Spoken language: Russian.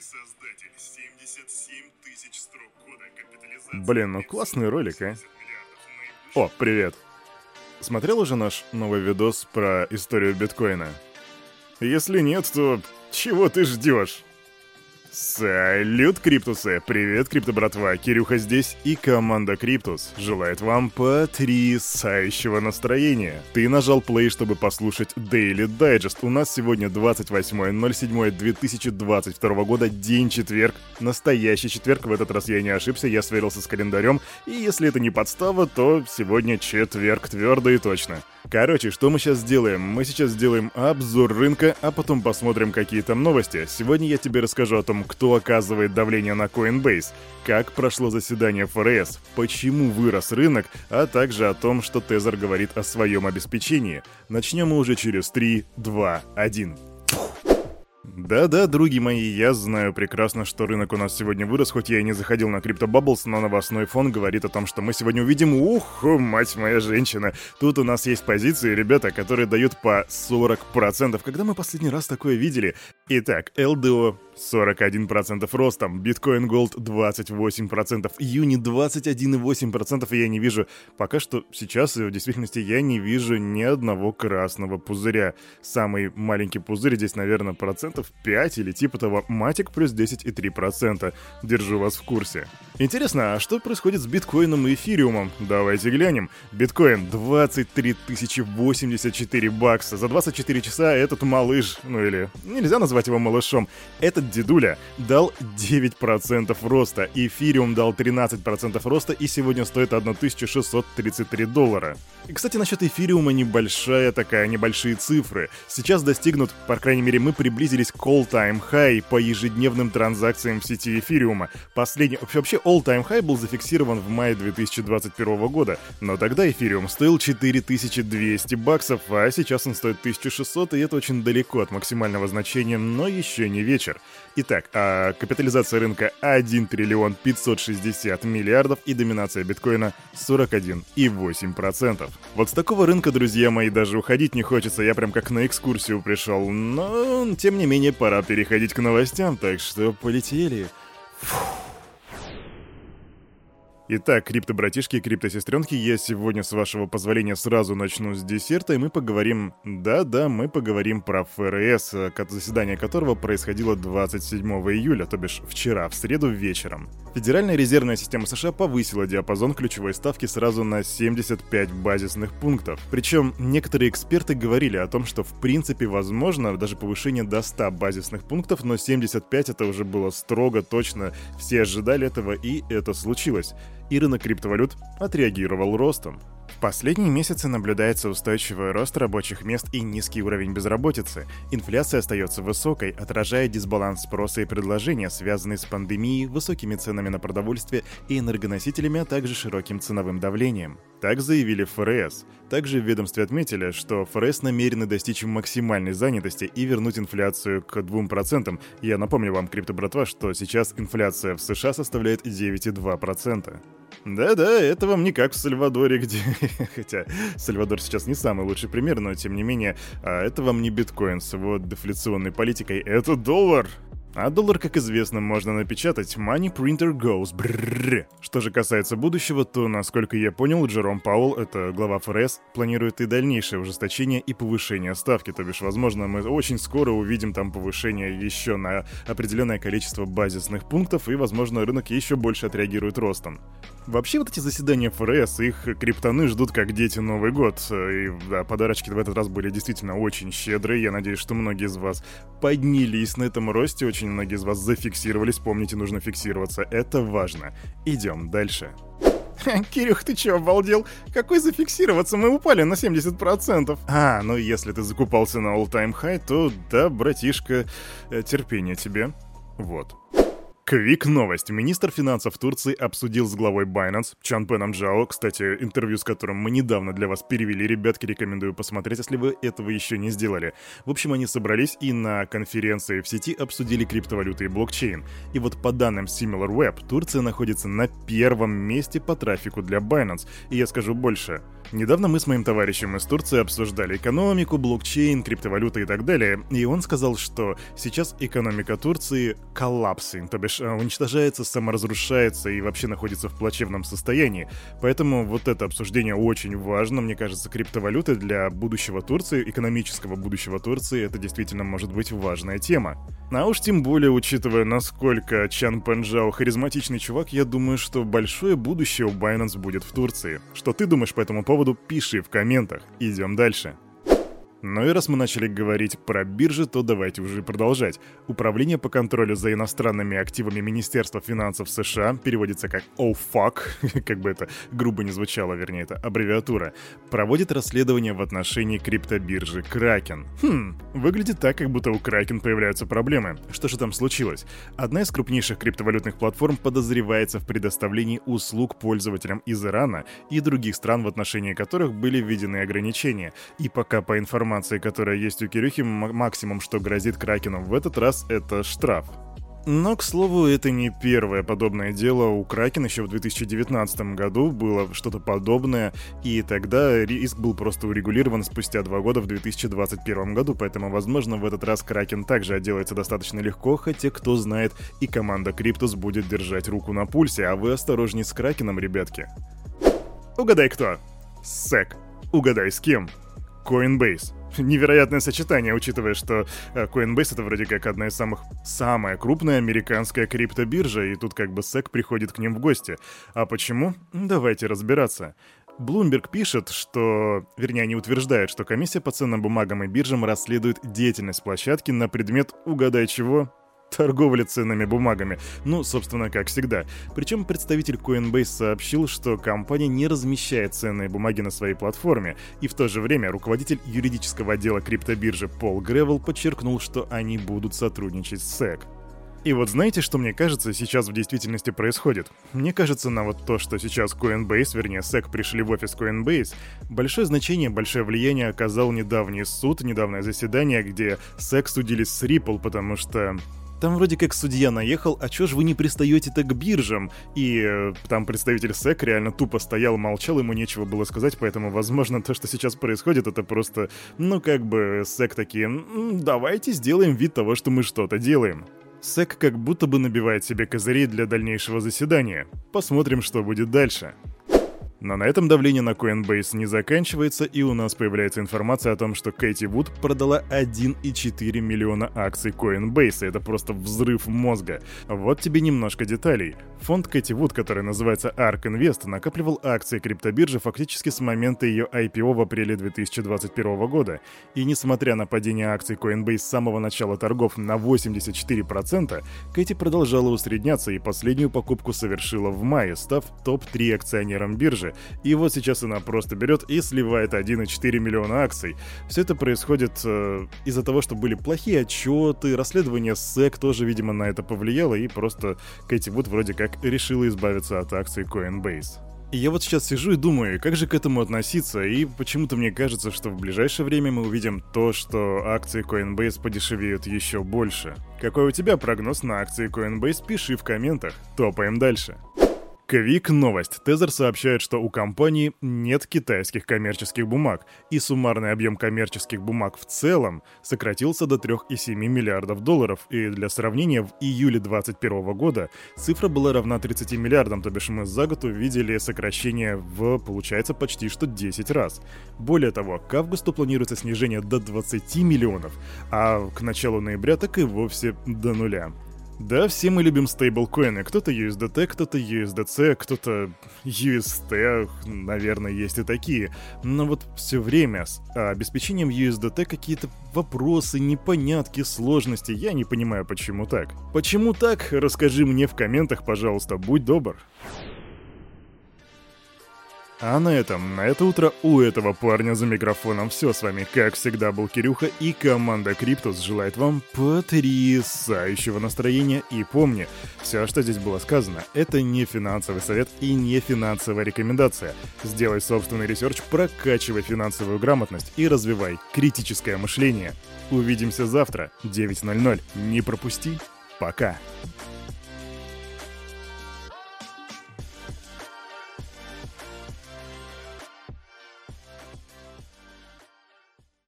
создатель, 77 тысяч строк кода, капитализация... Блин, ну классный ролик, а. О, привет. Смотрел уже наш новый видос про историю биткоина? Если нет, то чего ты ждешь? Салют, Криптусы! Привет, Крипто братва! Кирюха здесь и команда Криптус желает вам потрясающего настроения. Ты нажал play, чтобы послушать Daily Digest. У нас сегодня 28.07.2022 года, день четверг. Настоящий четверг, в этот раз я не ошибся, я сверился с календарем. И если это не подстава, то сегодня четверг, твердо и точно. Короче, что мы сейчас сделаем? Мы сейчас сделаем обзор рынка, а потом посмотрим какие там новости. Сегодня я тебе расскажу о том, кто оказывает давление на Coinbase, как прошло заседание ФРС, почему вырос рынок, а также о том, что Тезер говорит о своем обеспечении. Начнем мы уже через 3, 2, 1. Да-да, други мои, я знаю прекрасно, что рынок у нас сегодня вырос, хоть я и не заходил на Crypto Bubbles, но новостной фон говорит о том, что мы сегодня увидим, ух, мать моя женщина. Тут у нас есть позиции, ребята, которые дают по 40%. Когда мы последний раз такое видели? Итак, LDO 41% ростом, биткоин Gold 28%, Юни 21,8%, и я не вижу, пока что сейчас в действительности я не вижу ни одного красного пузыря. Самый маленький пузырь здесь, наверное, процентов 5 или типа того, Матик плюс 10,3%. Держу вас в курсе. Интересно, а что происходит с биткоином и эфириумом? Давайте глянем. Биткоин 23 084 бакса. За 24 часа этот малыш, ну или нельзя назвать его малышом, этот дедуля дал 9% роста, эфириум дал 13% роста и сегодня стоит 1633 доллара. И, кстати, насчет эфириума небольшая такая, небольшие цифры. Сейчас достигнут, по крайней мере, мы приблизились к all-time high по ежедневным транзакциям в сети эфириума. Последний, вообще all-time high был зафиксирован в мае 2021 года, но тогда эфириум стоил 4200 баксов, а сейчас он стоит 1600, и это очень далеко от максимального значения, но еще не вечер. Итак, а капитализация рынка 1 триллион 560 миллиардов и доминация биткоина 41,8%. Вот с такого рынка, друзья мои, даже уходить не хочется, я прям как на экскурсию пришел. Но, тем не менее, пора переходить к новостям, так что полетели. Фух. Итак, крипто-братишки и крипто-сестренки, я сегодня, с вашего позволения, сразу начну с десерта, и мы поговорим... Да-да, мы поговорим про ФРС, заседание которого происходило 27 июля, то бишь вчера, в среду вечером. Федеральная резервная система США повысила диапазон ключевой ставки сразу на 75 базисных пунктов. Причем некоторые эксперты говорили о том, что в принципе возможно даже повышение до 100 базисных пунктов, но 75 это уже было строго, точно, все ожидали этого, и это случилось и рынок криптовалют отреагировал ростом. В последние месяцы наблюдается устойчивый рост рабочих мест и низкий уровень безработицы. Инфляция остается высокой, отражая дисбаланс спроса и предложения, связанный с пандемией, высокими ценами на продовольствие и энергоносителями, а также широким ценовым давлением. Так заявили ФРС. Также в ведомстве отметили, что ФРС намерены достичь максимальной занятости и вернуть инфляцию к 2%. Я напомню вам, крипто-братва, что сейчас инфляция в США составляет 9,2%. Да-да, это вам не как в Сальвадоре, где... Хотя Сальвадор сейчас не самый лучший пример, но тем не менее, а это вам не биткоин с его дефляционной политикой, это доллар. А доллар, как известно, можно напечатать Money Printer Goes. Бррррр. Что же касается будущего, то, насколько я понял, Джером Пауэлл, это глава ФРС, планирует и дальнейшее ужесточение и повышение ставки. То бишь, возможно, мы очень скоро увидим там повышение еще на определенное количество базисных пунктов, и, возможно, рынок еще больше отреагирует ростом. Вообще, вот эти заседания ФРС, их криптоны ждут как дети Новый год. И да, подарочки в этот раз были действительно очень щедрые. Я надеюсь, что многие из вас поднялись на этом росте, очень многие из вас зафиксировались. Помните, нужно фиксироваться. Это важно. Идем дальше. Кирюх, ты чё, обалдел? Какой зафиксироваться? Мы упали на 70%. А, ну если ты закупался на all-time high, то да, братишка, э, терпение тебе. Вот. Квик новость. Министр финансов Турции обсудил с главой Binance Чанпеном Джао, кстати, интервью с которым мы недавно для вас перевели, ребятки, рекомендую посмотреть, если вы этого еще не сделали. В общем, они собрались и на конференции в сети обсудили криптовалюты и блокчейн. И вот по данным SimilarWeb, Турция находится на первом месте по трафику для Binance. И я скажу больше. Недавно мы с моим товарищем из Турции обсуждали экономику, блокчейн, криптовалюты и так далее, и он сказал, что сейчас экономика Турции коллапсит, то бишь э, уничтожается, саморазрушается и вообще находится в плачевном состоянии. Поэтому вот это обсуждение очень важно, мне кажется, криптовалюты для будущего Турции, экономического будущего Турции, это действительно может быть важная тема. А уж тем более, учитывая, насколько Чан Пенджао харизматичный чувак, я думаю, что большое будущее у Binance будет в Турции. Что ты думаешь по этому поводу, пиши в комментах. Идем дальше. Ну и раз мы начали говорить про биржи, то давайте уже продолжать. Управление по контролю за иностранными активами Министерства финансов США, переводится как OFAC, как бы это грубо не звучало, вернее, это аббревиатура, проводит расследование в отношении криптобиржи Kraken. Хм, выглядит так, как будто у Kraken появляются проблемы. Что же там случилось? Одна из крупнейших криптовалютных платформ подозревается в предоставлении услуг пользователям из Ирана и других стран, в отношении которых были введены ограничения. И пока по информации информации, которая есть у Кирюхи, максимум, что грозит Кракену в этот раз, это штраф. Но, к слову, это не первое подобное дело. У Кракен еще в 2019 году было что-то подобное, и тогда риск был просто урегулирован спустя два года в 2021 году, поэтому, возможно, в этот раз Кракен также отделается достаточно легко, хотя, кто знает, и команда Криптус будет держать руку на пульсе, а вы осторожней с Кракеном, ребятки. Угадай кто? Сек. Угадай с кем? Coinbase. Невероятное сочетание, учитывая, что э, Coinbase это вроде как одна из самых... Самая крупная американская криптобиржа, и тут как бы SEC приходит к ним в гости. А почему? Давайте разбираться. Bloomberg пишет, что, вернее, они утверждают, что комиссия по ценным бумагам и биржам расследует деятельность площадки на предмет, угадай чего, торговли ценными бумагами. Ну, собственно, как всегда. Причем представитель Coinbase сообщил, что компания не размещает ценные бумаги на своей платформе, и в то же время руководитель юридического отдела криптобиржи Пол Гревел подчеркнул, что они будут сотрудничать с SEC. И вот знаете, что мне кажется сейчас в действительности происходит? Мне кажется, на вот то, что сейчас Coinbase, вернее, SEC пришли в офис Coinbase, большое значение, большое влияние оказал недавний суд, недавнее заседание, где SEC судились с Ripple, потому что там вроде как судья наехал, а чё ж вы не пристаете-то к биржам? И э, там представитель СЭК реально тупо стоял, молчал, ему нечего было сказать, поэтому, возможно, то, что сейчас происходит, это просто, ну, как бы СЭК такие, давайте сделаем вид того, что мы что-то делаем. СЭК как будто бы набивает себе козырей для дальнейшего заседания. Посмотрим, что будет дальше. Но на этом давление на Coinbase не заканчивается, и у нас появляется информация о том, что Кэти Вуд продала 1,4 миллиона акций Coinbase. Это просто взрыв мозга. Вот тебе немножко деталей. Фонд Кэти Вуд, который называется ARK Invest, накапливал акции криптобиржи фактически с момента ее IPO в апреле 2021 года. И несмотря на падение акций Coinbase с самого начала торгов на 84%, Кэти продолжала усредняться и последнюю покупку совершила в мае, став топ-3 акционером биржи, и вот сейчас она просто берет и сливает 1,4 миллиона акций. Все это происходит э, из-за того, что были плохие отчеты, расследование SEC тоже, видимо, на это повлияло, и просто Кэти Вуд вроде как решила избавиться от акций Coinbase. И я вот сейчас сижу и думаю, как же к этому относиться, и почему-то мне кажется, что в ближайшее время мы увидим то, что акции Coinbase подешевеют еще больше. Какой у тебя прогноз на акции Coinbase, пиши в комментах. Топаем дальше. Квик новость. Тезер сообщает, что у компании нет китайских коммерческих бумаг, и суммарный объем коммерческих бумаг в целом сократился до 3,7 миллиардов долларов, и для сравнения, в июле 2021 года цифра была равна 30 миллиардам, то бишь мы за год увидели сокращение в, получается, почти что 10 раз. Более того, к августу планируется снижение до 20 миллионов, а к началу ноября так и вовсе до нуля. Да, все мы любим стейблкоины. Кто-то USDT, кто-то USDC, кто-то UST, наверное, есть и такие. Но вот все время с обеспечением USDT какие-то вопросы, непонятки, сложности. Я не понимаю, почему так. Почему так? Расскажи мне в комментах, пожалуйста, будь добр. А на этом, на это утро у этого парня за микрофоном все с вами, как всегда, был Кирюха и команда Криптус желает вам потрясающего настроения и помни, все, что здесь было сказано, это не финансовый совет и не финансовая рекомендация. Сделай собственный research, прокачивай финансовую грамотность и развивай критическое мышление. Увидимся завтра, 9.00. Не пропусти. Пока.